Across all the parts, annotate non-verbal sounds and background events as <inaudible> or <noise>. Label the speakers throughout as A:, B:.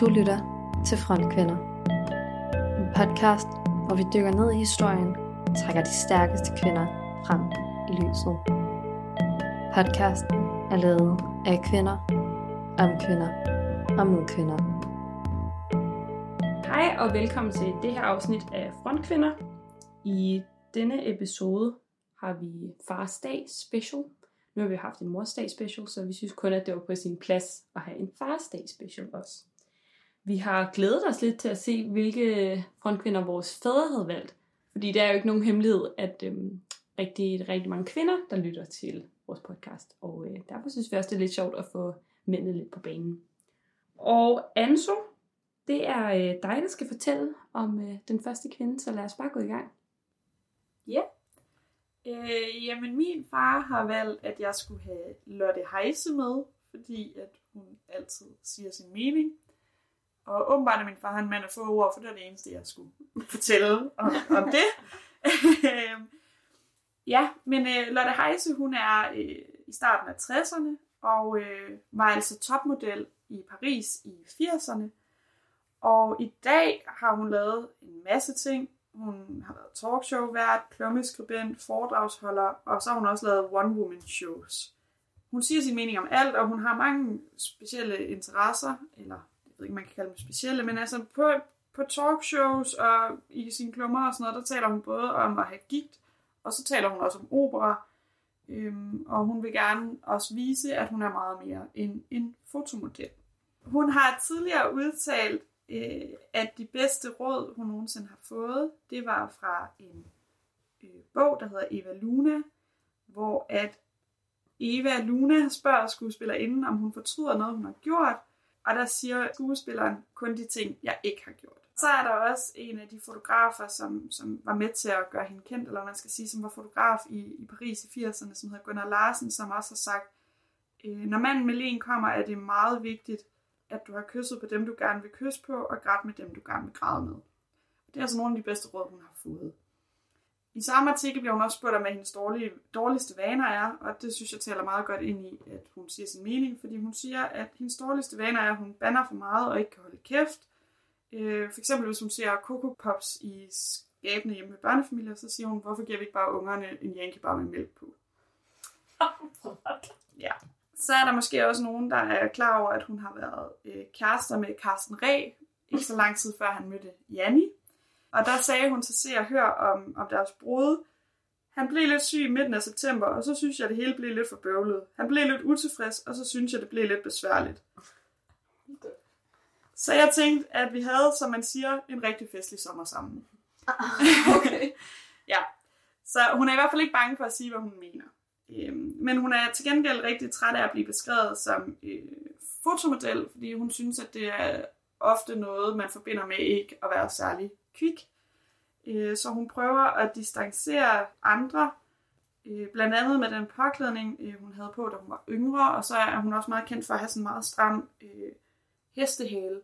A: Du lytter til Frontkvinder. En podcast, hvor vi dykker ned i historien og trækker de stærkeste kvinder frem i lyset. Podcasten er lavet af kvinder, om kvinder og med kvinder.
B: Hej og velkommen til det her afsnit af Frontkvinder. I denne episode har vi Fars Dag Special. Nu har vi haft en Mors Dag Special, så vi synes kun, at det var på sin plads at have en Fars Dag Special også. Vi har glædet os lidt til at se, hvilke frontkvinder vores fædre havde valgt. Fordi det er jo ikke nogen hemmelighed, at øhm, rigtig, rigtig mange kvinder, der lytter til vores podcast. Og øh, derfor synes vi også, det er lidt sjovt at få mændene lidt på banen. Og Anso, det er øh, dig, der skal fortælle om øh, den første kvinde, så lad os bare gå i gang.
C: Ja. Øh, jamen, min far har valgt, at jeg skulle have Lotte Heise med, fordi at hun altid siger sin mening. Og åbenbart er min far en mand af få ord, for det er det eneste, jeg skulle <laughs> fortælle om, om det. Øhm, ja, men øh, Lotte Heise, hun er øh, i starten af 60'erne, og øh, var altså topmodel i Paris i 80'erne. Og i dag har hun lavet en masse ting. Hun har været talkshow-vært, klummeskribent, foredragsholder, og så har hun også lavet one-woman-shows. Hun siger sin mening om alt, og hun har mange specielle interesser, eller jeg ved ikke, man kan kalde dem specielle, men altså på, på talkshows og i sine klummer og sådan noget, der taler hun både om at have gigt, og så taler hun også om opera, øhm, og hun vil gerne også vise, at hun er meget mere end en fotomodel. Hun har tidligere udtalt, øh, at de bedste råd, hun nogensinde har fået, det var fra en øh, bog, der hedder Eva Luna, hvor at Eva Luna spørger skuespillerinden, om hun fortryder noget, hun har gjort, og der siger skuespilleren kun de ting, jeg ikke har gjort. Så er der også en af de fotografer, som, som var med til at gøre hende kendt, eller man skal sige, som var fotograf i, i Paris i 80'erne, som hedder Gunnar Larsen, som også har sagt, øh, når manden med len kommer, er det meget vigtigt, at du har kysset på dem, du gerne vil kysse på, og grædt med dem, du gerne vil græde med. Det er altså nogle af de bedste råd, hun har fået. I samme artikel bliver hun også spurgt om, hvad hendes dårlige, dårligste vaner er, og det synes jeg taler meget godt ind i, at hun siger sin mening, fordi hun siger, at hendes dårligste vaner er, at hun banner for meget og ikke kan holde kæft. Øh, for eksempel hvis hun ser Coco Pops i skabene hjemme med børnefamilier, så siger hun, hvorfor giver vi ikke bare ungerne en Yankee bar med mælk på? <laughs> ja. Så er der måske også nogen, der er klar over, at hun har været øh, kærester med Carsten Ræ, ikke så lang tid før han mødte Janni. Og der sagde hun til Se og Hør om, om deres brud. Han blev lidt syg i midten af september, og så synes jeg, at det hele blev lidt for bøvlet. Han blev lidt utilfreds, og så synes jeg, det blev lidt besværligt. Så jeg tænkte, at vi havde, som man siger, en rigtig festlig sommer sammen.
B: Okay. <laughs>
C: Ja, så hun er i hvert fald ikke bange for at sige, hvad hun mener. Øhm, men hun er til gengæld rigtig træt af at blive beskrevet som øh, fotomodel, fordi hun synes, at det er ofte noget, man forbinder med ikke at være særlig kvik. Øh, så hun prøver at distancere andre, øh, blandt andet med den påklædning, øh, hun havde på, da hun var yngre, og så er hun også meget kendt for at have sådan en meget stram øh, hestehale.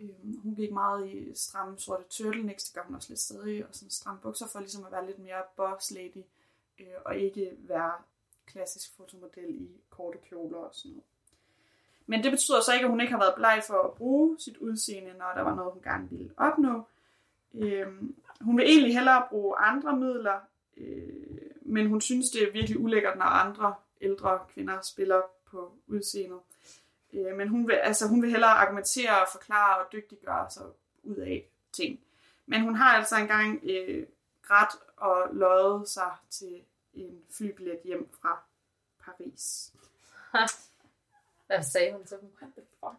C: Øh, hun gik meget i stramme sorte turtlenecks, det gør hun også lidt stadig, og sådan stramme bukser for ligesom at være lidt mere boss lady, øh, Øh, og ikke være klassisk fotomodel i korte kjoler og sådan noget. Men det betyder så ikke, at hun ikke har været bleg for at bruge sit udseende, når der var noget, hun gerne ville opnå. Øhm, hun vil egentlig hellere bruge andre midler, øh, men hun synes, det er virkelig ulækkert, når andre ældre kvinder spiller på udseendet. Øh, men hun vil, altså, hun vil hellere argumentere og forklare og dygtiggøre sig ud af ting. Men hun har altså engang øh, grædt og løjet sig til en flybillet hjem fra Paris.
D: Hvad sagde hun til dem?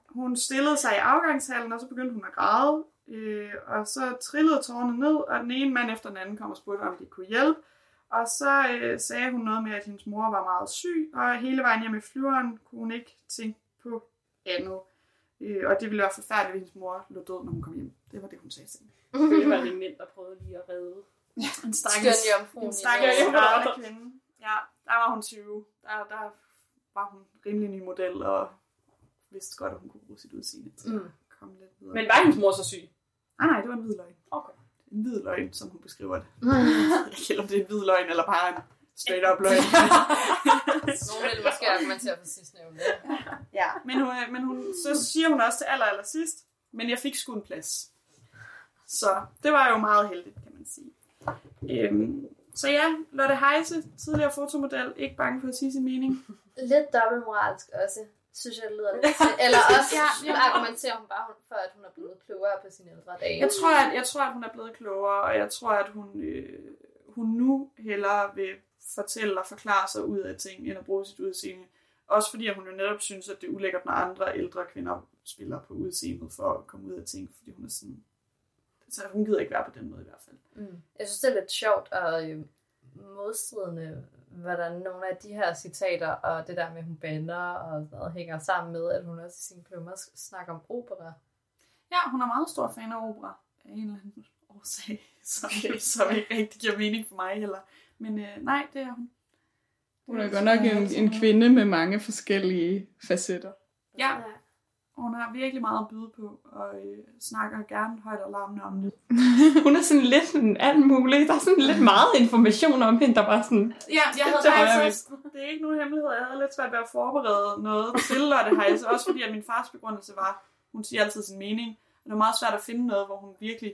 C: Hun stillede sig i afgangshallen, og så begyndte hun at græde. Øh, og så trillede tårerne ned, og den ene mand efter den anden kom og spurgte, om de kunne hjælpe. Og så øh, sagde hun noget med, at hendes mor var meget syg, og hele vejen hjem i flyveren kunne hun ikke tænke på andet. Øh, og det ville være forfærdeligt, hvis hendes mor lå død, når hun kom hjem. Det var det, hun sagde til hende.
B: Det var det mænd, der prøvede lige at redde. <laughs>
C: En
D: Skøn jomfru.
C: en stakkels grædende kvinde. Ja, der var hun 20. Der, der var hun rimelig ny model, og vidste godt, at hun kunne bruge sit udseende til
D: Mm.
C: at komme lidt videre.
B: Men var hendes mor så syg?
C: Nej, nej, det var en hvid løgn.
B: Okay.
C: En hvid løgn, som hun beskriver det. <laughs> Jeg ved ikke, om det er en hvid løgn, eller bare en straight up løgn. <laughs>
D: Nogen vil måske argumentere for sidstnævnte.
C: ja, men, hun, men hun, så siger hun også til aller, aller sidst, men jeg fik sgu en plads. Så det var jo meget heldigt, kan man sige. Øhm, så ja, Lotte Heise, tidligere fotomodel, ikke bange for at sige sin mening.
D: Lidt dobbeltmoralsk også, synes jeg, det lyder lidt til. <laughs> Eller også
C: Ja,
D: ja, argumenterer hun bare for, at hun er blevet klogere på sine ældre dage.
C: Jeg tror, at, jeg tror, at hun er blevet klogere, og jeg tror, at hun, øh, hun nu hellere vil fortælle og forklare sig ud af ting, end at bruge sit udseende. Også fordi at hun jo netop synes, at det er ulækkert, når andre ældre kvinder spiller på udseendet for at komme ud af ting, fordi hun er sådan... Så hun gider ikke være på den måde i hvert fald.
D: Mm. Jeg synes, det er lidt sjovt og øh, modstridende, hvordan nogle af de her citater og det der med, at hun bander og sådan noget, hænger sammen med, at hun også i sine klummer snakker om opera.
C: Ja, hun er meget stor fan af opera af en eller anden årsag, <laughs> som, som ikke rigtig giver mening for mig heller. Men øh, nej, det er hun.
E: Hun er godt nok en, en kvinde med mange forskellige facetter.
C: Ja, hun har virkelig meget at byde på, og øh, snakker gerne højt og larmende om det. <laughs>
B: Hun er sådan lidt sådan alt muligt. Der er sådan lidt meget information om hende, der bare sådan...
C: Ja, jeg havde
B: Det
C: faktisk også, det er ikke nogen hemmelighed, jeg havde lidt svært ved at forberede noget til Lotte Heise, også fordi at min fars begrundelse var, hun siger altid sin mening, og det var meget svært at finde noget, hvor hun virkelig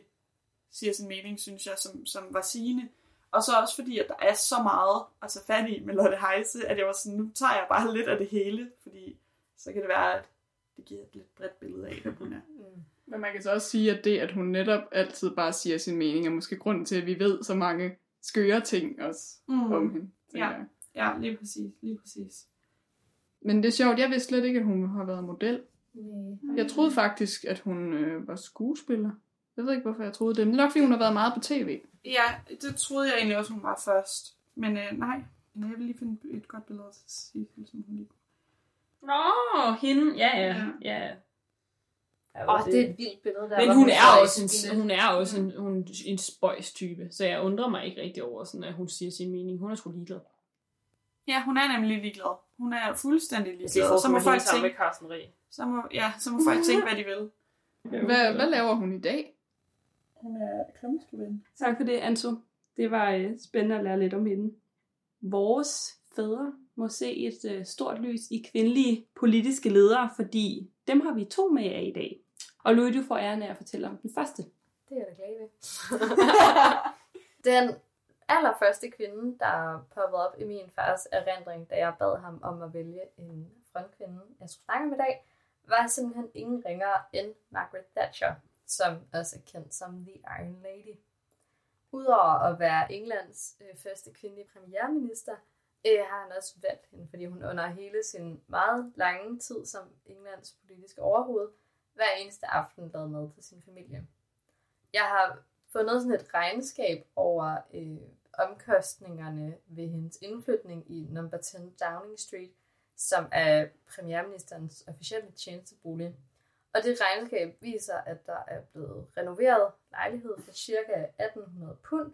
C: siger sin mening, synes jeg, som, som var sigende. Og så også fordi, at der er så meget at tage fat i med Lotte Heise, at jeg var sådan, nu tager jeg bare lidt af det hele, fordi så kan det være, at det giver et lidt bredt billede af, hvem hun er.
D: Mm.
E: Men man kan så også sige, at det, at hun netop altid bare siger sin mening, er måske grunden til, at vi ved så mange skøre ting også
C: Mm.
E: om hende.
C: Ja.
E: jeg.
C: Ja, lige præcis, lige præcis.
E: Men det er sjovt, jeg vidste slet ikke, at hun har været model.
D: Nej.
E: Jeg troede faktisk, at hun øh, var skuespiller. Jeg ved ikke, hvorfor jeg troede det. Men nok, fordi hun har været meget på tv.
C: Ja, det troede jeg egentlig også, hun var først. Men øh, nej, Men jeg vil lige finde et godt billede til Sissel, som hun lige
B: Nå, hende. Ja, ja. ja.
D: Åh, oh, det er et vildt billede, der
B: Men
D: hvor
B: hun er også en, hun er også en, hun, en spøjs type, så jeg undrer mig ikke rigtig over, sådan, at hun siger sin mening. Hun er sgu ligeglad.
C: Ja, hun er nemlig ligeglad. Hun er fuldstændig ligeglad. Så må folk
B: sammen med
C: tænke,
B: Carsten Reh.
C: så må, ja, så må folk tænke, hvad de vil.
E: Hvad, hvad laver hun i dag?
C: Hun er klummeskribent.
B: Tak for det, Anto. Det var øh, spændende at lære lidt om hende. Vores fædre må se et øh, stort lys i kvindelige politiske ledere, fordi dem har vi to med af i dag. Og Louis, du får æren af at fortælle om den første.
D: Det er jeg da glad ved. <laughs> den allerførste kvinde, der poppede op i min fars erindring, da jeg bad ham om at vælge en frontkvinde, jeg skulle snakke med i dag, var simpelthen ingen ringere end Margaret Thatcher, som også er kendt som The Iron Lady. Udover at være Englands øh, første kvindelige premierminister, øh, har han også valgt hende, fordi hun under hele sin meget lange tid som Englands politiske overhoved, hver eneste aften lavede mad til sin familie. Jeg har fundet sådan et regnskab over øh, omkostningerne ved hendes indflytning i number 10 Downing Street, som er premierministerens officielle tjenestebolig. Og det regnskab viser, at der er blevet renoveret lejlighed for ca. 1800 pund,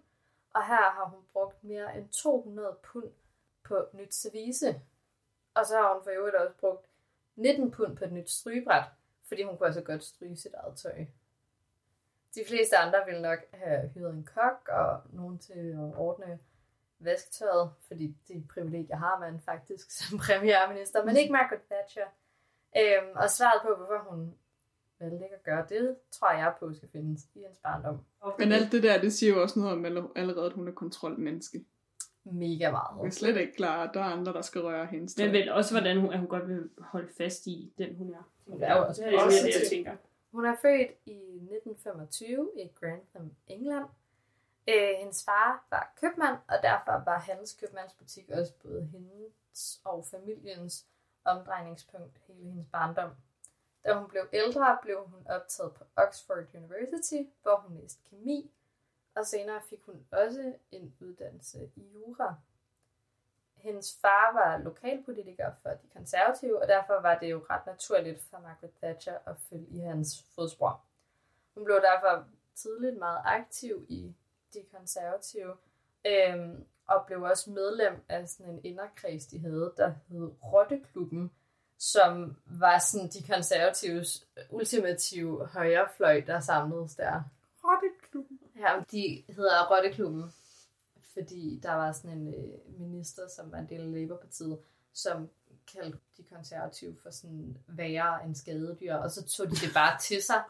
D: og her har hun brugt mere end 200 pund på nyt service. Og så har hun for øvrigt også brugt 19 pund på et nyt strygebræt, fordi hun kunne altså godt stryge sit eget tøj. De fleste andre ville nok have hyret en kok og nogen til at ordne vasketøjet, fordi det privilegie har man faktisk <laughs> som premierminister, men ikke Margaret Thatcher. Øhm, og svaret på, hvorfor hun valgte ikke at gøre det, tror jeg på skal findes i hendes barndom.
E: Men alt det der, det siger jo også noget om allerede, at hun er kontrolmenneske.
D: Mega
E: Jeg
D: meget.
E: er slet ikke klar, at der er andre, der skal røre hendes tøj.
B: Men vel også, hvordan hun, at hun godt vil holde fast i den, hun er.
D: Hun er jo også
B: det er
C: også
B: mere det, jeg
C: til-
B: tænker.
D: Hun er født i 1925 i Grantham, England. Øh, hendes far var købmand, og derfor var hans købmandsbutik også både hendes og familiens omdrejningspunkt hele hendes barndom. Da hun blev ældre, blev hun optaget på Oxford University, hvor hun læste kemi, og senere fik hun også en uddannelse i jura. Hendes far var lokalpolitiker for de konservative, og derfor var det jo ret naturligt for Margaret Thatcher at følge i hans fodspor. Hun blev derfor tidligt meget aktiv i de konservative, øhm, og blev også medlem af sådan en inderkreds, de havde, der hed Rotteklubben, som var sådan de konservatives ultimative højrefløj, der samledes der.
C: Rotteklubben.
D: Ja, de hedder Rotteklubben, fordi der var sådan en øh, minister, som var en del af Labour-partiet, som kaldte de konservative for sådan værre end skadedyr, og så tog de det bare til sig,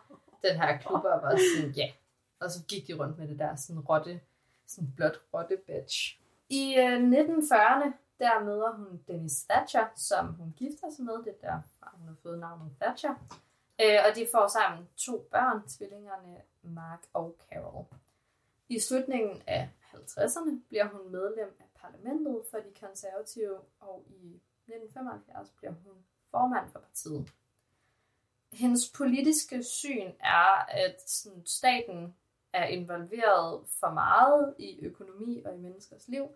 D: den her klub, og var sådan, ja. Og så gik de rundt med det der sådan rotte, sådan blåt rotte badge. I øh, 1940'erne, der møder hun Dennis Thatcher, som hun gifter sig med. Det der, hun har fået navnet Thatcher. Øh, og de får sammen to børn, tvillingerne Mark og Carol. I slutningen af 50'erne bliver hun medlem af parlamentet for de konservative, og i 1975 bliver hun formand for partiet. Hendes politiske syn er, at sådan, staten er involveret for meget i økonomi og i menneskers liv,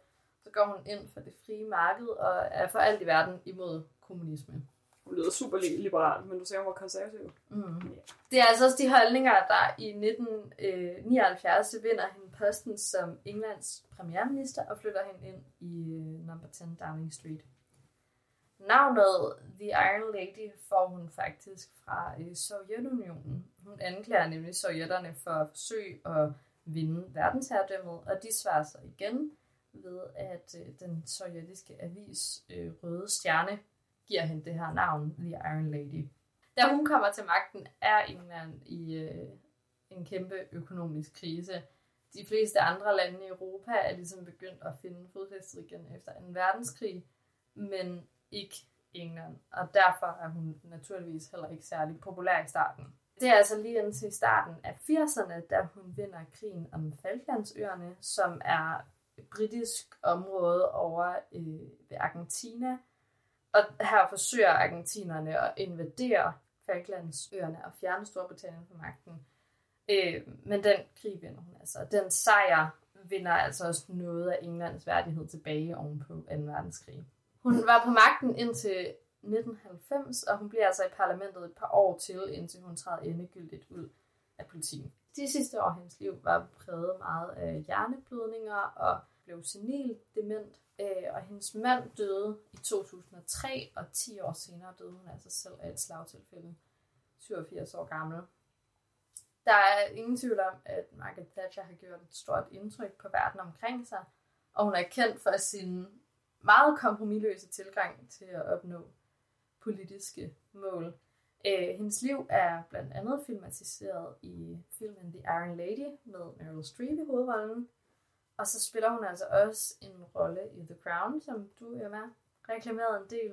D: så går hun ind for det frie marked og er for alt i verden imod kommunisme.
C: Hun lyder super liberal, men du sagde, hun var konservativ.
D: Mm. Det er altså også de holdninger, der i 1979 vinder hende posten som Englands premierminister og flytter hende ind i øh, number 10 Downing Street. Navnet The Iron Lady får hun faktisk fra øh, Sovjetunionen. Hun anklager nemlig sovjetterne for at forsøge at vinde verdensherredømmet, og de svarer sig igen ved, at øh, den sovjetiske avis øh, Røde Stjerne giver hende det her navn, The Iron Lady. Da hun kommer til magten, er England i øh, en kæmpe økonomisk krise. De fleste andre lande i Europa er ligesom begyndt at finde fodfæstet igen efter en verdenskrig, men ikke England. Og derfor er hun naturligvis heller ikke særlig populær i starten. Det er altså lige indtil starten af 80'erne, da hun vinder krigen om Falklandsøerne, som er et britisk område over øh, ved Argentina. Og her forsøger argentinerne at invadere Falklandsøerne og fjerne Storbritannien fra magten. Øh, men den krig vinder hun altså. Den sejr vinder altså også noget af Englands værdighed tilbage ovenpå 2. verdenskrig. Hun var på magten indtil 1990, og hun bliver altså i parlamentet et par år til, indtil hun træder endegyldigt ud af politikken. De sidste år af hendes liv var præget meget af hjerneblødninger og blev senil dement, øh, og hendes mand døde i 2003, og 10 år senere døde hun altså selv af et slagtilfælde, 87 år gammel. Der er ingen tvivl om, at Margaret Thatcher har gjort et stort indtryk på verden omkring sig, og hun er kendt for sin meget kompromilløse tilgang til at opnå politiske mål. Øh, hendes liv er blandt andet filmatiseret i filmen The Iron Lady med Meryl Streep i hovedrollen. Og så spiller hun altså også en rolle i The Crown, som du er med reklameret en del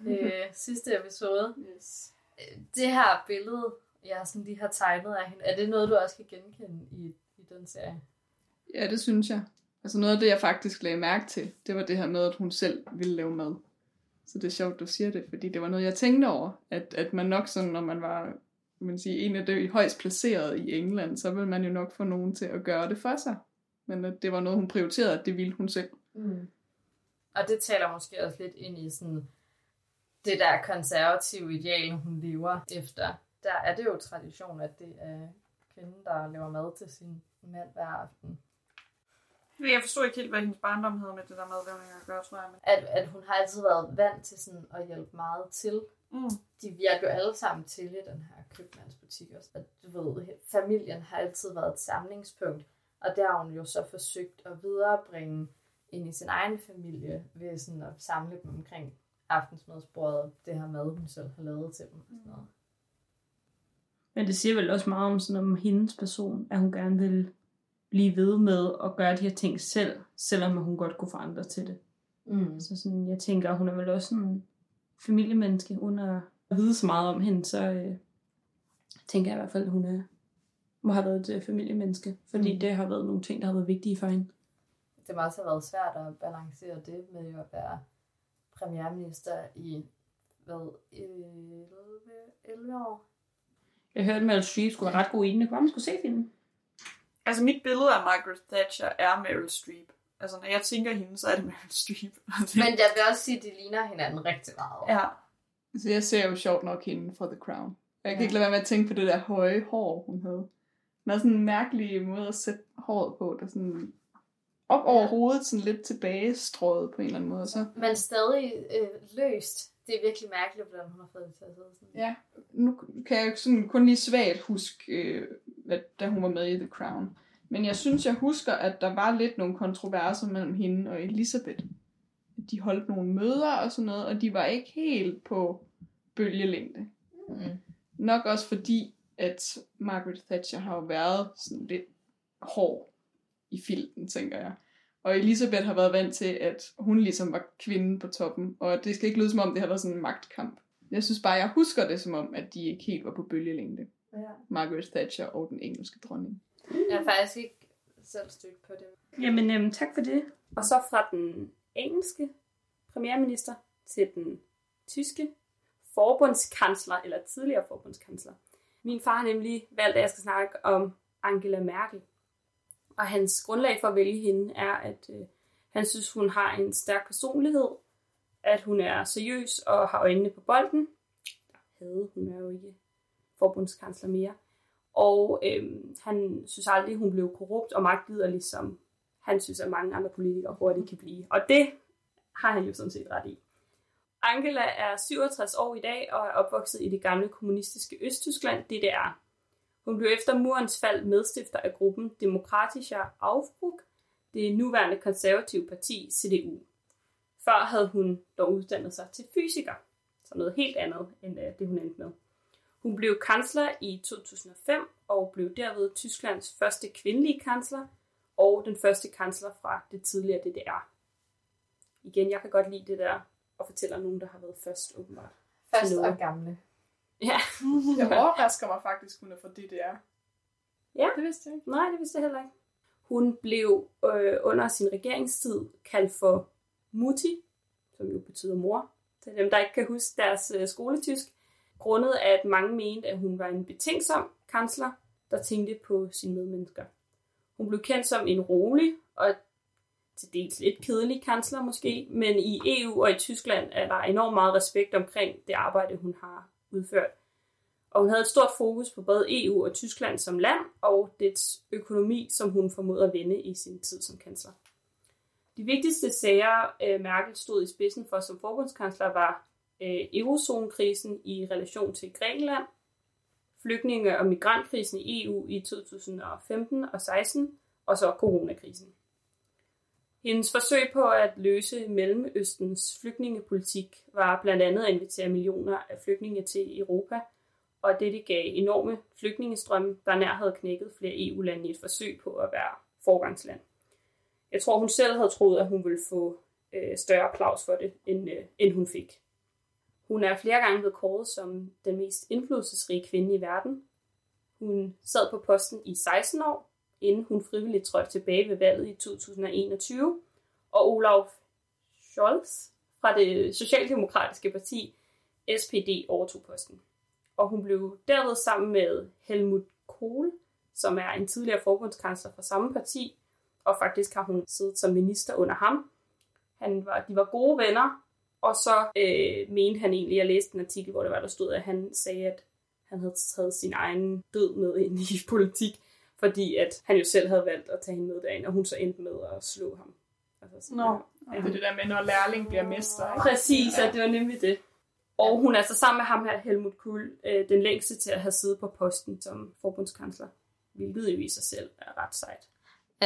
D: med <laughs> øh, sidste episode.
E: Yes.
D: Det her billede, jeg sådan lige har tegnet af hende, er det noget, du også kan genkende i, i den serie?
E: Ja, det synes jeg. Altså noget af det, jeg faktisk lagde mærke til, det var det her med, at hun selv ville lave mad. Så det er sjovt, du siger det, fordi det var noget, jeg tænkte over, at, at man nok sådan, når man var man sige, en af de højst placeret i England, så vil man jo nok få nogen til at gøre det for sig. Men at det var noget, hun prioriterede, at det ville hun selv.
D: Mm. Og det taler måske også lidt ind i sådan det der konservative ideal, hun lever efter. Der er det jo tradition, at det er kvinden, der laver mad til sin mand hver aften.
C: Jeg forstod ikke helt, hvad hendes barndom havde med det der madlavning at gøre, tror jeg. Men...
D: At, at hun har altid været vant til sådan at hjælpe meget til.
C: Mm.
D: De hjalp jo alle sammen til i den her købmandsbutik også. At, du ved, familien har altid været et samlingspunkt. Og der har hun jo så forsøgt at viderebringe ind i sin egen familie ved sådan at samle dem omkring aftensmadsbordet, det her mad, hun selv har lavet til dem. Og sådan noget.
B: Men det siger vel også meget om, sådan om hendes person, at hun gerne vil blive ved med at gøre de her ting selv, selvom hun godt kunne få andre til det.
D: Mm.
B: Så sådan, jeg tænker, hun er vel også en familiemenneske, uden at vide så meget om hende, så øh, tænker jeg i hvert fald, at hun er, må have været et øh, familiemenneske, fordi
D: Mm.
B: det har været nogle ting, der har været vigtige for hende.
D: Det må også have været svært at balancere det med jo at være premierminister i, hvad, 11, 11 år?
B: Jeg hørte, at Meryl Streep skulle være ret god i den. Jeg kunne skulle se filmen.
C: Altså, mit billede af Margaret Thatcher er Meryl Streep. Altså, når jeg tænker hende, så er det <laughs> Meryl Streep.
D: Men jeg vil også sige, at de ligner hinanden rigtig meget.
C: ja.
E: Altså jeg ser jo sjovt nok hende fra The Crown. Jeg kan
D: Ja.
E: ikke lade være med at tænke på det der høje hår, hun havde. Den er sådan en mærkelig måde at sætte håret på, der sådan op over
D: Ja.
E: hovedet, sådan lidt tilbagestrået på en eller anden måde. Så
D: Men stadig øh, løst. Det er virkelig mærkeligt, hvordan hun har fået det til at sidde sådan.
E: Ja, nu kan jeg jo sådan kun lige svagt huske, øh, hvad, da hun var med i The Crown. Men jeg synes, jeg husker, at der var lidt nogle kontroverser mellem hende og Elisabeth. De holdt nogle møder og sådan noget, og de var ikke helt på bølgelængde.
D: Mm.
E: Nok også fordi, at Margaret Thatcher har jo været sådan lidt hård i filten, tænker jeg. Og Elisabeth har været vant til, at hun ligesom var kvinden på toppen, og det skal ikke lyde som om, det har været sådan en magtkamp. Jeg synes bare, jeg husker det som om, at de ikke helt var på bølgelængde.
D: Ja.
E: Margaret Thatcher og den engelske dronning.
D: Jeg har faktisk ikke selv stødt på det.
B: Jamen, øhm, tak for det. Og så fra den engelske premierminister til den tyske forbundskansler, eller tidligere forbundskansler. Min far har nemlig valgt, at jeg skal snakke om Angela Merkel. Og hans grundlag for at vælge hende er, at øh, han synes, hun har en stærk personlighed, at hun er seriøs og har øjnene på bolden. Havde hun er jo ikke forbundskansler mere. Og øh, han synes aldrig, hun blev korrupt og magtliderlig, som han synes, at mange andre politikere hurtigt kan blive. Og det har han jo sådan set ret i. Angela er 67 år i dag og er opvokset i det gamle kommunistiske Østtyskland, DDR. Hun blev efter murens fald medstifter af gruppen Demokratischer Aufbruch, det nuværende konservative parti CDU. Før havde hun dog uddannet sig til fysiker, så noget helt andet end øh, det, hun endte med. Hun blev kansler i 2005 og blev derved Tysklands første kvindelige kansler og den første kansler fra det tidligere DDR. Igen, jeg kan godt lide det der og fortæller nogen, der har været først åbenbart.
D: Først
B: Noget.
D: og gamle.
B: Ja, <laughs>
E: Det overrasker mig faktisk, hun er fra DDR.
B: Ja.
E: Det vidste jeg ikke.
B: nej, det vidste jeg heller ikke. Hun blev øh, under sin regeringstid kaldt for Mutti, som jo betyder mor, til dem, der ikke kan huske deres øh, skoletysk, grundet af, at mange mente, at hun var en betænksom kansler, der tænkte på sine medmennesker. Hun blev kendt som en rolig og til dels lidt kedelig kansler måske, men i EU og i Tyskland er der enormt meget respekt omkring det arbejde, hun har udført. Og hun havde et stort fokus på både EU og Tyskland som land, og dets økonomi, som hun formåede at vende i sin tid som kansler. De vigtigste sager, øh, Merkel stod i spidsen for som forbundskansler, var øh, eurozonekrisen i relation til Grækenland, flygtninge- og migrantkrisen i EU i 2015 og 16, og så coronakrisen. Hendes forsøg på at løse Mellemøstens flygtningepolitik var blandt andet at invitere millioner af flygtninge til Europa, og dette gav enorme flygtningestrømme, der nær havde knækket flere EU-lande i et forsøg på at være forgangsland. Jeg tror, hun selv havde troet, at hun ville få øh, større applaus for det, end, øh, end hun fik. Hun er flere gange blevet kåret som den mest indflydelsesrige kvinde i verden. Hun sad på posten i 16 år, inden hun frivilligt trådte tilbage ved valget i 2021, og Olaf Scholz fra det socialdemokratiske parti SPD overtog posten. Og hun blev derved sammen med Helmut Kohl, som er en tidligere forbundskansler fra samme parti, og faktisk har hun siddet som minister under ham. Han var, de var gode venner, og så øh, mente han egentlig, jeg læste en artikel, hvor det var, der stod, at han sagde, at han havde taget sin egen død med ind i politik, fordi at han jo selv havde valgt at tage hende med derind, og hun så endte med at slå ham. Altså sådan,
E: Nå,
B: ja.
E: det er det der med, når lærling bliver mester, ikke?
B: Præcis, at det var nemlig det. Og hun er så sammen med ham her, Helmut Kohl, øh, den længste til at have siddet på posten som forbundskansler, hvilket jo i sig selv er ret sejt.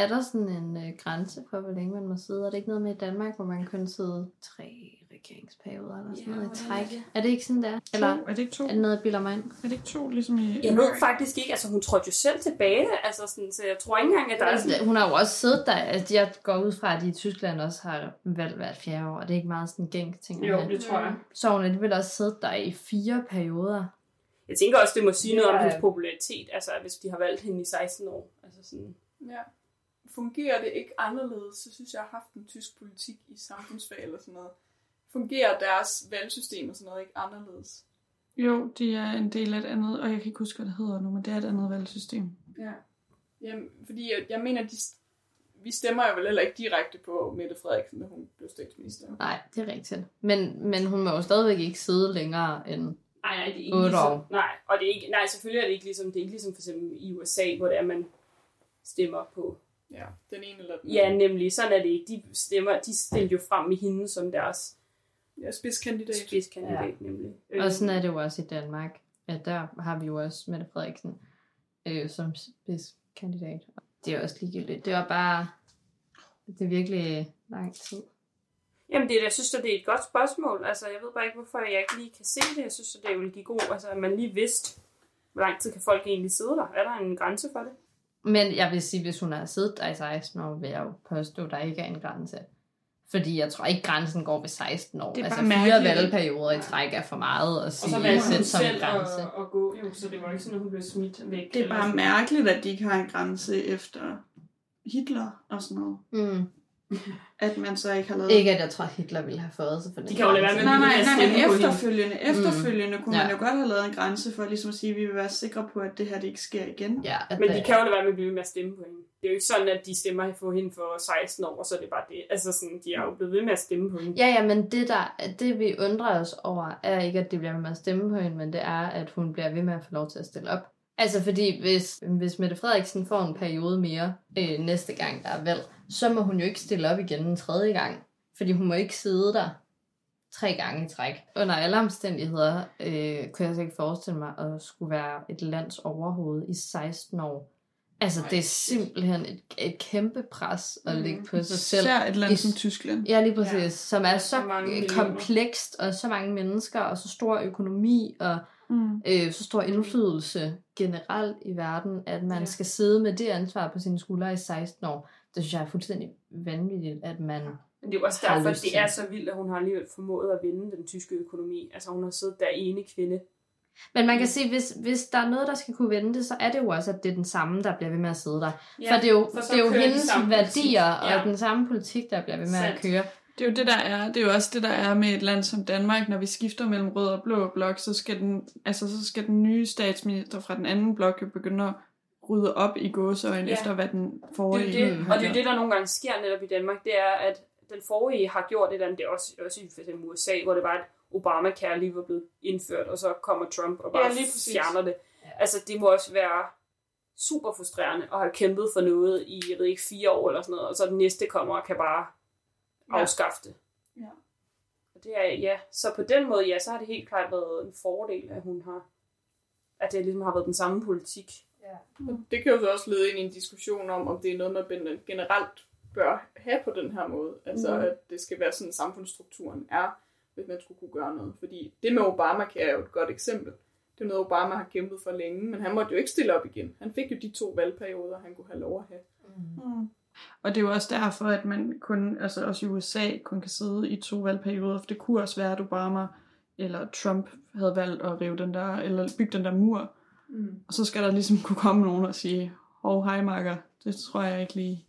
A: Er der sådan en øh, grænse for, hvor længe man må sidde? Er det ikke noget med i Danmark, hvor man kun sidde tre regeringsperioder eller sådan
B: Ja,
A: noget i træk?
B: er det?
A: Er det ikke sådan der? Eller
F: To, er det ikke to?
A: er det noget, bilder mig ind?
F: Er det ikke to, ligesom i...
B: Jeg ved faktisk ikke, altså hun trådte jo selv tilbage, altså sådan, så jeg tror ikke engang, at der er sådan...
A: Altså, hun har jo også siddet der. Altså, jeg går ud fra, at de i Tyskland også har valgt hvert fjerde år. Det er ikke meget sådan en gængs ting.
B: Jo, det tror jeg.
A: Så hun alligevel også siddet der i fire perioder.
B: Jeg tænker også, det må sige noget om
D: Ja.
B: hendes popularitet, altså hvis de har valgt hende i 16 år. Altså sådan,
E: Ja. Fungerer det ikke anderledes, så synes jeg, jeg har haft en tysk politik i samfundsfag eller sådan noget. Fungerer deres valgsystem og sådan noget ikke anderledes?
F: Jo, de er en del af et andet, og jeg kan ikke huske, hvad det hedder nu, men det er et andet valgsystem.
E: Ja. Jamen, fordi jeg, jeg mener, de, vi stemmer jo vel heller ikke direkte på Mette Frederiksen, når hun blev statsminister.
A: Nej, det er rigtigt. Men, men hun må jo stadigvæk ikke sidde længere end...
B: nej, nej, det er ikke
A: Otte
B: ligesom,
A: år.
B: nej, og det er ikke, nej, selvfølgelig er det ikke ligesom, det er ikke ligesom for eksempel i USA, hvor det er, man stemmer på.
E: Ja, den ene eller den
B: Ja,
E: anden.
B: nemlig, sådan er det ikke. De stemmer, de stiller jo frem i hende som deres
E: Ja, spidskandidat.
B: spidskandidat, ja. nemlig.
A: Og sådan er det jo også i Danmark. At der har vi jo også Mette Frederiksen øh, som spidskandidat.
D: det er også ligegyldigt. Det var bare, det er virkelig lang tid.
B: Jamen, det, er- jeg synes, at det er et godt spørgsmål. Altså, jeg ved bare ikke, hvorfor jeg ikke lige kan se det. Jeg synes, at det vil give god, altså, at man lige vidste, hvor lang tid kan folk egentlig sidde der. Er der en grænse for det?
D: Men jeg vil sige, hvis hun har siddet der i 16 år, vil jeg jo påstå, at der ikke er en grænse. Fordi jeg tror ikke, grænsen går ved 16 år.
F: Det er
D: altså
F: bare
D: fire valgperioder i træk er for meget at
B: Og
D: sige
B: så
D: at
B: valgte hun
D: som en
B: selv
D: grænse.
B: at, at, gå, jo, så det var ikke sådan, at hun blev smidt væk.
F: Det er bare
B: sådan.
F: mærkeligt, at de ikke har en grænse efter Hitler og sådan noget.
D: Mm. <laughs>
F: At man så ikke har lavet...
D: Ikke at jeg tror, Hitler ville have fået sig for den
B: De kan jo lade være med
F: Nej,
B: at
F: nej,
B: blive
F: nej,
B: stemme
F: men
B: på hende.
F: efterfølgende, efterfølgende kunne
D: Ja.
F: man jo godt have lavet en grænse for ligesom at sige, at vi vil være sikre på, at det her det ikke sker igen.
D: Ja,
B: Men de
D: det-
B: kan jo lade være med at blive med at stemme på hende. Det er jo ikke sådan, at de stemmer på hende for 16 år, og så er det bare det. Altså sådan, de er jo blevet ved med at stemme på hende.
D: Ja, ja, men det, der, det vi undrer os over, er ikke, at de bliver ved med at stemme på hende, men det er, at hun bliver ved med at få lov til at stille op. Altså fordi, hvis, hvis Mette Frederiksen får en periode mere øh, næste gang, der er valg, så må hun jo ikke stille op igen en tredje gang. Fordi hun må ikke sidde der tre gange i træk. Under alle omstændigheder øh, kunne jeg så ikke forestille mig at skulle være et lands overhoved i 16 år. Altså, det er simpelthen et, et kæmpe pres at lægge på sig selv.
F: Især et land
D: I-
F: som Tyskland.
D: Ja, lige præcis.
B: Ja.
D: Som er så
B: Så
D: komplekst, og så mange mennesker, og så stor økonomi, og
F: Mm.
D: øh, så stor indflydelse generelt i verden, at man
B: Ja.
D: ja. skal sidde med det ansvar på sine skuldre i 16 år. Det synes jeg er fuldstændig vanvittigt, at man...
B: Men det er jo også derfor, at det er så vildt, at hun har alligevel formået at vinde den tyske økonomi. Altså hun har siddet der ene kvinde.
D: Men man kan sige, hvis, hvis der er noget, der skal kunne vende det, så er det jo også, at det er den samme, der bliver ved med at sidde der.
B: Ja,
D: for det er jo,
B: for
D: det er jo hendes værdier.
B: Ja.
D: og den samme politik, der bliver ved med
B: Sandt.
D: at køre.
F: Det er jo det, der er. Det er jo også det, der er med et land som Danmark. Når vi skifter mellem rød og blå blok, så skal den, altså, så skal den nye statsminister fra den anden blok jo begynde at rydde op i gåseøjne
B: Ja.
F: efter, hvad den
B: Det
F: forrige
B: er jo det, og det er jo det, der nogle gange sker netop i Danmark, det er, at den forrige har gjort et eller andet, det er også, også i for eksempel USA, hvor det var, at Obamacare lige var blevet indført, og så kommer Trump og bare
C: Ja,
B: ja,
C: lige præcis.
B: fjerner det. Ja. Altså, det må også være super frustrerende at have kæmpet for noget i, jeg ved ikke, fire år eller sådan noget, og så den næste kommer og kan bare
C: Ja.
B: afskaffe det.
C: Ja.
B: Og det er, ja, så på den måde, ja, så har det helt klart været en fordel, at hun har, at det ligesom har været den samme politik.
E: Det kan jo så også lede ind i en diskussion om, om det er noget, man generelt bør have på den her måde. Altså, mm. at det skal være sådan, samfundsstrukturen er, hvis man skulle kunne gøre noget. Fordi det med Obamacare er jo et godt eksempel. Det er noget, Obama har kæmpet for længe, men han måtte jo ikke stille op igen. Han fik jo de to valgperioder, han kunne have lov at have.
F: Mm. Og det er jo også derfor, at man kun, altså også i USA, kun kan sidde i to valgperioder, for det kunne også være, at Obama eller Trump havde valgt at rive den der, eller bygge den der mur.
E: Mm.
F: Og så skal der ligesom kunne komme nogen og sige, hov, hej Marker, det tror jeg ikke lige.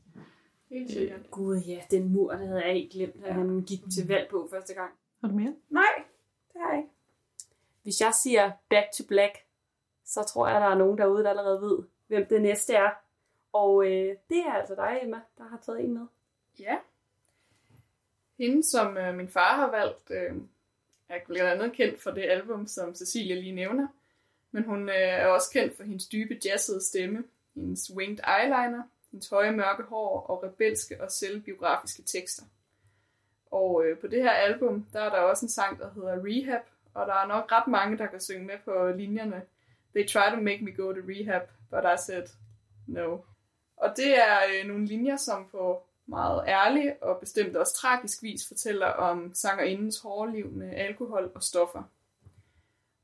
E: Helt sikkert.
B: Gud ja, den mur, det havde jeg helt glemt, at han gik til valg på første gang.
F: Har du mere?
C: Nej, det har jeg ikke.
B: Hvis jeg siger back to black, så tror jeg, der er nogen derude, der allerede ved, hvem det næste er. Og øh, det er altså dig, Emma, der har taget en med.
E: Ja. Hende, som øh, min far har valgt, øh, er blandt andet kendt for det album, som Cecilia lige nævner. Men hun øh, er også kendt for hendes dybe jazzede stemme, hendes winged eyeliner, hendes høje mørke hår og rebelske og selvbiografiske tekster. Og øh, på det her album, der er der også en sang, der hedder Rehab, og der er nok ret mange, der kan synge med på linjerne. They try to make me go to rehab, but I said no. Og det er øh, nogle linjer, som på meget ærlig og bestemt også tragisk vis fortæller om sangerindens hårde liv med alkohol og stoffer.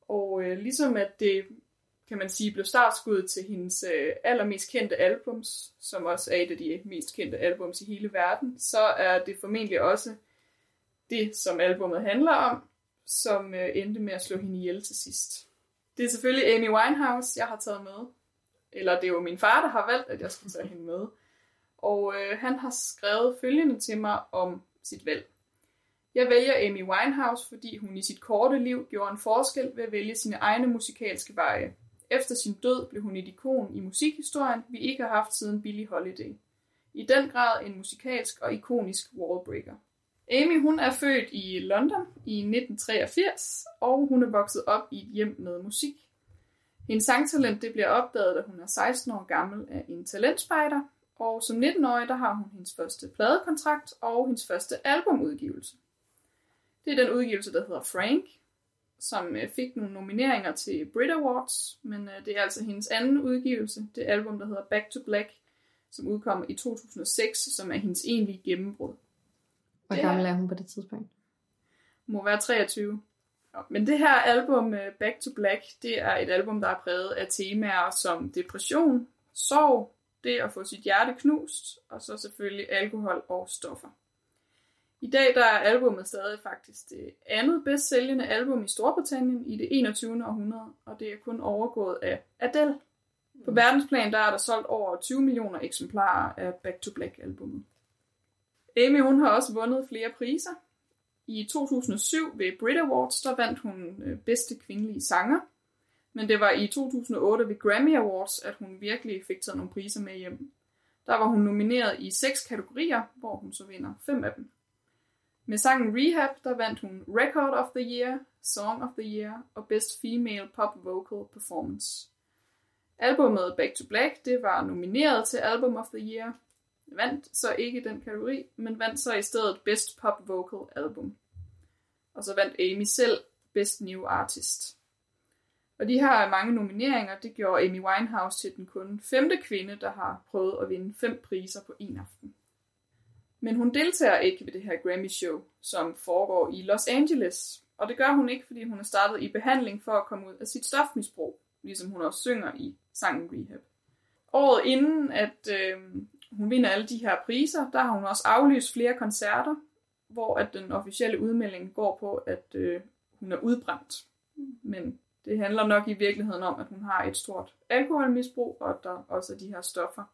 E: Og øh, ligesom at det, kan man sige, blev startskuddet til hendes øh, allermest kendte albums, som også er et af de mest kendte albums i hele verden, så er det formentlig også det, som albummet handler om, som øh, endte med at slå hende ihjel til sidst. Det er selvfølgelig Amy Winehouse, jeg har taget med. Eller det er jo min far, der har valgt, at jeg skal tage hende med. Og øh, han har skrevet følgende til mig om sit valg. Jeg vælger Amy Winehouse, fordi hun i sit korte liv gjorde en forskel ved at vælge sine egne musikalske veje. Efter sin død blev hun et ikon i musikhistorien, vi ikke har haft siden Billie Holiday. I den grad en musikalsk og ikonisk wallbreaker. Amy hun er født i London i 1983, og hun er vokset op i et hjem med musik. Hendes sangtalent det bliver opdaget, da hun er 16 år gammel af en talentspejder, og som 19-årig der har hun hendes første pladekontrakt og hendes første albumudgivelse. Det er den udgivelse, der hedder Frank, som øh, fik nogle nomineringer til Brit Awards, men øh, det er altså hendes anden udgivelse, det album, der hedder Back to Black, som udkom i 2006, som er hendes egentlige gennembrud.
D: Hvor gammel
E: er-
D: hun på det tidspunkt?
E: Må være 23. Men det her album, øh, Back to Black, det er et album, der er præget af temaer som depression, sorg, det at få sit hjerte knust, og så selvfølgelig alkohol og stoffer. I dag der er albummet stadig faktisk det andet bedst sælgende album i Storbritannien i det 21. århundrede, og det er kun overgået af Adele. På verdensplan der er der solgt over 20 millioner eksemplarer af Back to Black albummet. Amy hun har også vundet flere priser. I 2007 ved Brit Awards, der vandt hun øh, bedste kvindelige sanger. Men det var i 2008 ved Grammy Awards, at hun virkelig fik taget nogle priser med hjem. Der var hun nomineret i seks kategorier, hvor hun så vinder fem af dem. Med sangen Rehab, der vandt hun Record of the Year, Song of the Year og Best Female Pop Vocal Performance. Albummet Back to Black, det var nomineret til Album of the Year, vandt så ikke den kategori, men vandt så i stedet Best Pop Vocal Album. Og så vandt Amy selv Best New Artist. Og de her mange nomineringer, det gjorde Amy Winehouse til den kun femte kvinde, der har prøvet at vinde fem priser på en aften. Men hun deltager ikke ved det her Grammy Show, som foregår i Los Angeles. Og det gør hun ikke, fordi hun er startet i behandling for at komme ud af sit stofmisbrug, ligesom hun også synger i sangen Rehab. Året inden, at øh, hun vinder alle de her priser, der har hun også aflyst flere koncerter, hvor at den officielle udmelding går på, at øh, hun er udbrændt. Men det handler nok i virkeligheden om, at hun har et stort alkoholmisbrug, og at der også er de her stoffer,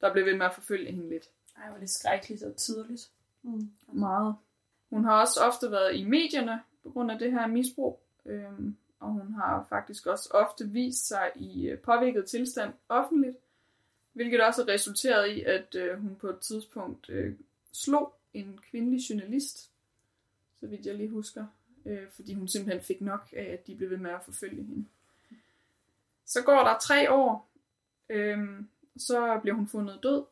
E: der bliver ved med at forfølge hende lidt.
B: Ej, hvor det skrækkeligt og tydeligt.
E: Meget. Hun har også ofte været i medierne på grund af det her misbrug, øhm, og hun har faktisk også ofte vist sig i øh, påvirket tilstand offentligt, hvilket også resulterede resulteret i, at øh, hun på et tidspunkt øh, slog en kvindelig journalist, så vidt jeg lige husker, øh, fordi hun simpelthen fik nok af, at de blev ved med at forfølge hende. Så går der tre år, øh, så bliver hun fundet død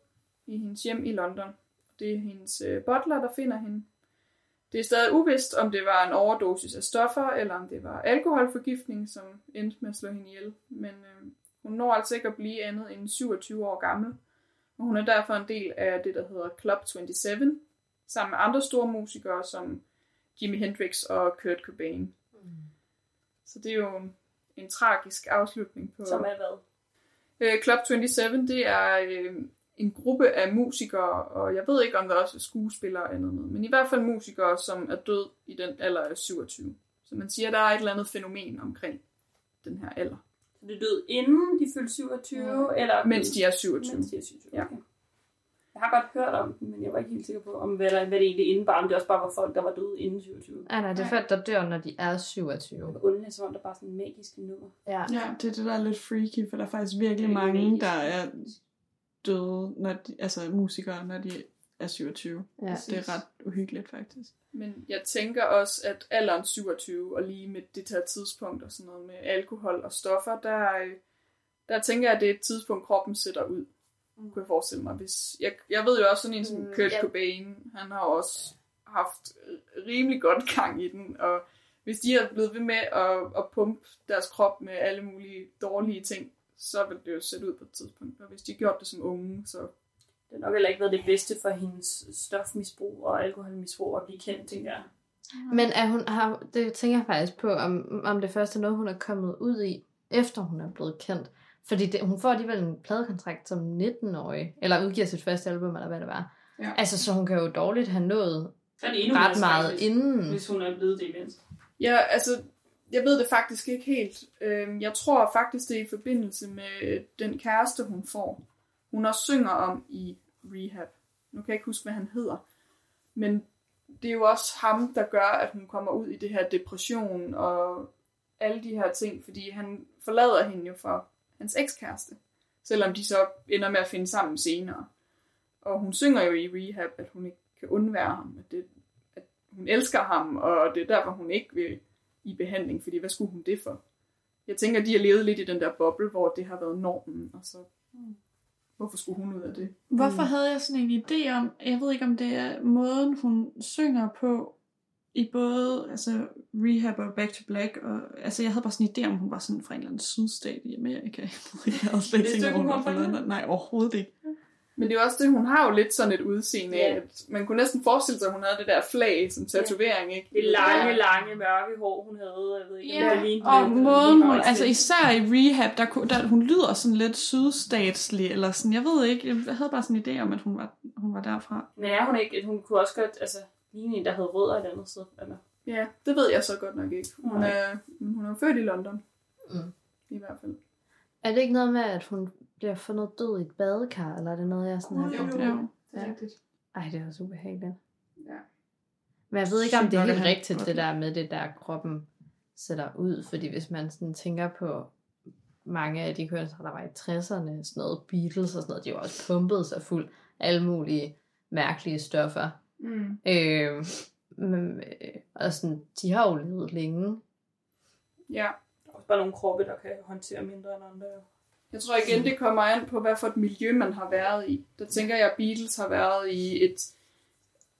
E: i hendes hjem i London. Det er hendes øh, butler, der finder hende. Det er stadig uvist, om det var en overdosis af stoffer, eller om det var alkoholforgiftning, som endte med at slå hende ihjel. Men øh, hun når altså ikke at blive andet end 27 år gammel, og hun er derfor en del af det, der hedder Club 27, sammen med andre store musikere som Jimi Hendrix og Kurt Cobain. Så det er jo en, en tragisk afslutning på...
B: Som er hvad?
E: Øh, Club 27, det er øh, en gruppe af musikere, og jeg ved ikke, om der også er skuespillere og andet men i hvert fald musikere, som er død i den alder af 27. Så man siger, at der er et eller andet fænomen omkring den her alder,
B: Så det døde inden de fyldte 27, eller
E: mens de er 27.
B: Mens de er 27,
E: Ja.
B: okay. Jeg har godt hørt om den, men jeg var ikke helt sikker på, om hvad, der, hvad det egentlig indebar. Om det også bare var folk, der var døde inden 27.
D: Nej, nej, det er folk, der dør, når de er 27.
B: Det underligt, som om der bare er sådan en magisk nummer.
D: Ja.
C: Ja, det er det, der er lidt freaky, for der er faktisk virkelig
B: er
C: mange,
B: magisk.
C: der er døde, når de, altså musikere, når de er 27.
D: ja.
C: Det er ret uhyggeligt, faktisk.
E: Men jeg tænker også, at alderen 27, og lige med det her tidspunkt og sådan noget med alkohol og stoffer, der, øh, der tænker jeg, at det er et tidspunkt, kroppen sætter ud. Kunne jeg forestille mig. Hvis, jeg, jeg ved jo også sådan en som
D: Mm,
E: Kurt
D: ja.
E: Cobain, han har også haft rimelig godt gang i den, og hvis de er blevet ved med at, at pumpe deres krop med alle mulige dårlige ting, så vil det jo sætte ud på et tidspunkt. Og hvis de gjorde det som unge, så
B: Det har nok heller ikke været det bedste for hendes stofmisbrug og alkoholmisbrug at blive kendt, tænker jeg.
D: Men er hun, har, det tænker jeg faktisk på, om, om det første er noget, hun er kommet ud i, efter hun er blevet kendt. Fordi det, hun får alligevel en pladekontrakt som 19-årig, eller udgiver sit første album, eller hvad det var.
C: Ja.
D: Altså, så hun kan jo dårligt have nået ret meget
B: skrækkeligt,
D: inden.
B: Hvis hun er blevet det imens.
E: Ja, altså, jeg ved det faktisk ikke helt. Øhm, Jeg tror faktisk, det er i forbindelse med den kæreste, hun får. Hun også synger om i Rehab. Nu kan jeg ikke huske, hvad han hedder. Men det er jo også ham, der gør, at hun kommer ud i det her depression og alle de her ting, fordi han forlader hende jo for hans ekskæreste. Selvom de så ender med at finde sammen senere. Og hun synger jo i Rehab, at hun ikke kan undvære ham. At, det, at hun elsker ham, og det er derfor, hun ikke vil i behandling, fordi hvad skulle hun det for? Jeg tænker, de har levet lidt i den der boble, hvor det har været normen, og så mm hvorfor skulle hun ud af det?
C: Hvorfor havde jeg sådan en idé om, jeg ved ikke om det er måden, hun synger på, i både altså, Rehab og Back to Black, og altså, jeg havde bare sådan en idé om, hun var sådan fra en eller anden sydstat i Amerika. <laughs> Jeg ved ikke, jeg havde slet ikke tænkt
B: hun
C: var fra. Nej, overhovedet ikke.
E: Men det er jo også det, hun har jo lidt sådan et udseende af,
B: Ja.
E: at man kunne næsten forestille sig, at hun havde det der flag som tatovering, ikke?
B: Det lange, lange, mørke hår, hun havde. Jeg ved ikke,
E: Ja,
B: det lignede
C: Og måden hun, altså især i Rehab, der, kunne- der, hun lyder sådan lidt sydstatslig, eller sådan, jeg ved ikke, jeg havde bare sådan en idé om, at hun var, hun var derfra.
B: Men er hun ikke, hun kunne også godt, altså, ligne en, der havde rødder et andet sted. Eller?
E: Ja, det ved jeg så godt nok ikke. Hun
B: Nej.
E: er, hun er født i London.
D: Mm.
E: I hvert fald.
D: Er det ikke noget med, at hun bliver fundet død i et badekar, eller er det noget, jeg sådan har
E: Jo, jo.
C: Jo.
E: Det er rigtigt.
D: Ej, det er også ubehageligt.
E: Ja.
D: Men jeg ved ikke, om
C: Sygt
D: det er
C: nok,
D: helt
C: at han-
D: rigtigt, det der med det der, kroppen sætter ud. Fordi hvis man sådan tænker på mange af de kunstnere, der var i 60'erne, sådan noget Beatles og sådan noget, de var også pumpet sig fuld af alle mulige mærkelige stoffer.
E: Mm.
D: Øh, men, øh, og sådan, de har jo levet længe.
E: Ja.
B: Der er også bare nogle kroppe, der kan håndtere mindre end andre. jo.
E: Jeg tror igen, det kommer an på, hvad for et miljø man har været i. Der tænker jeg, at Beatles har været i et,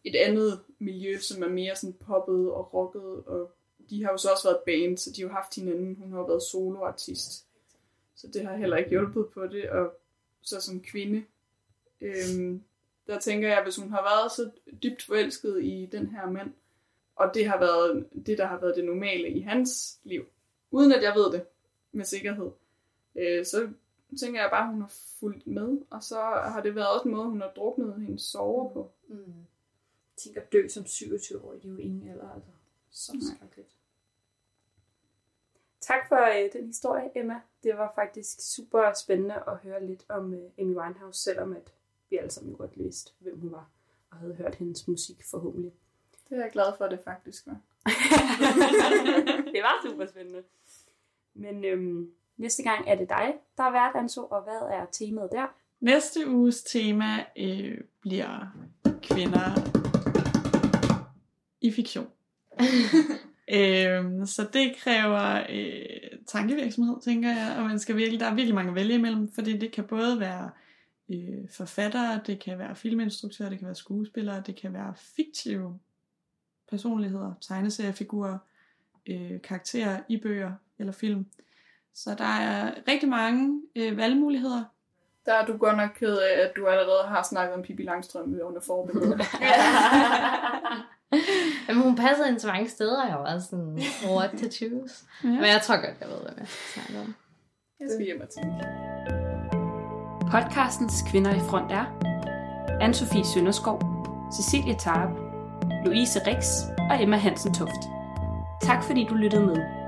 E: et andet miljø, som er mere sådan poppet og rocket, og de har jo så også været band, så de har jo haft hinanden. Hun har jo været soloartist. Så det har heller ikke hjulpet på det, og så som kvinde, øhm, der tænker jeg, hvis hun har været så dybt forelsket i den her mand, og det har været det, der har været det normale i hans liv, uden at jeg ved det med sikkerhed, øh, så tænker jeg bare, at hun har fulgt med, og så har det været også en måde, hun har druknet hendes sover på.
D: Mm.
B: Jeg tænker at dø som 27-årig, det er jo ingen alder, altså. Så skrækkeligt. Tak for øh, den historie, Emma. Det var faktisk super spændende at høre lidt om øh, Amy Winehouse, selvom at vi alle sammen jo godt vidste, hvem hun var, og havde hørt hendes musik forhåbentlig.
E: Det er jeg glad for, at det faktisk var. <laughs>
B: det var super spændende. Men øhm, næste gang er det dig, der er vært, Anso, og hvad er temaet der?
C: Næste uges tema øh, bliver kvinder i fiktion. <laughs> øhm, så det kræver øh, tankevirksomhed, tænker jeg, og man skal virkelig, der er virkelig mange at vælge imellem, fordi det kan både være øh, forfattere, det kan være filminstruktører, det kan være skuespillere, det kan være fiktive personligheder, tegneseriefigurer, øh, karakterer i bøger eller film. Så der er rigtig mange øh, valgmuligheder,
E: Der er du godt nok ked af, at du allerede har snakket om Pippi Langstrøm under forbilleder. <laughs> <laughs>
D: Jamen, hun passer ind til mange steder, jeg var sådan, what to choose.
C: Ja.
D: Men jeg tror godt, jeg ved, hvad jeg snakker om.
E: Jeg skal hjem og tænke.
B: Podcastens Kvinder i Front er Anne-Sophie Sønderskov, Cecilie Tarp, Louise Rix og Emma Hansen Toft. Tak fordi du lyttede med.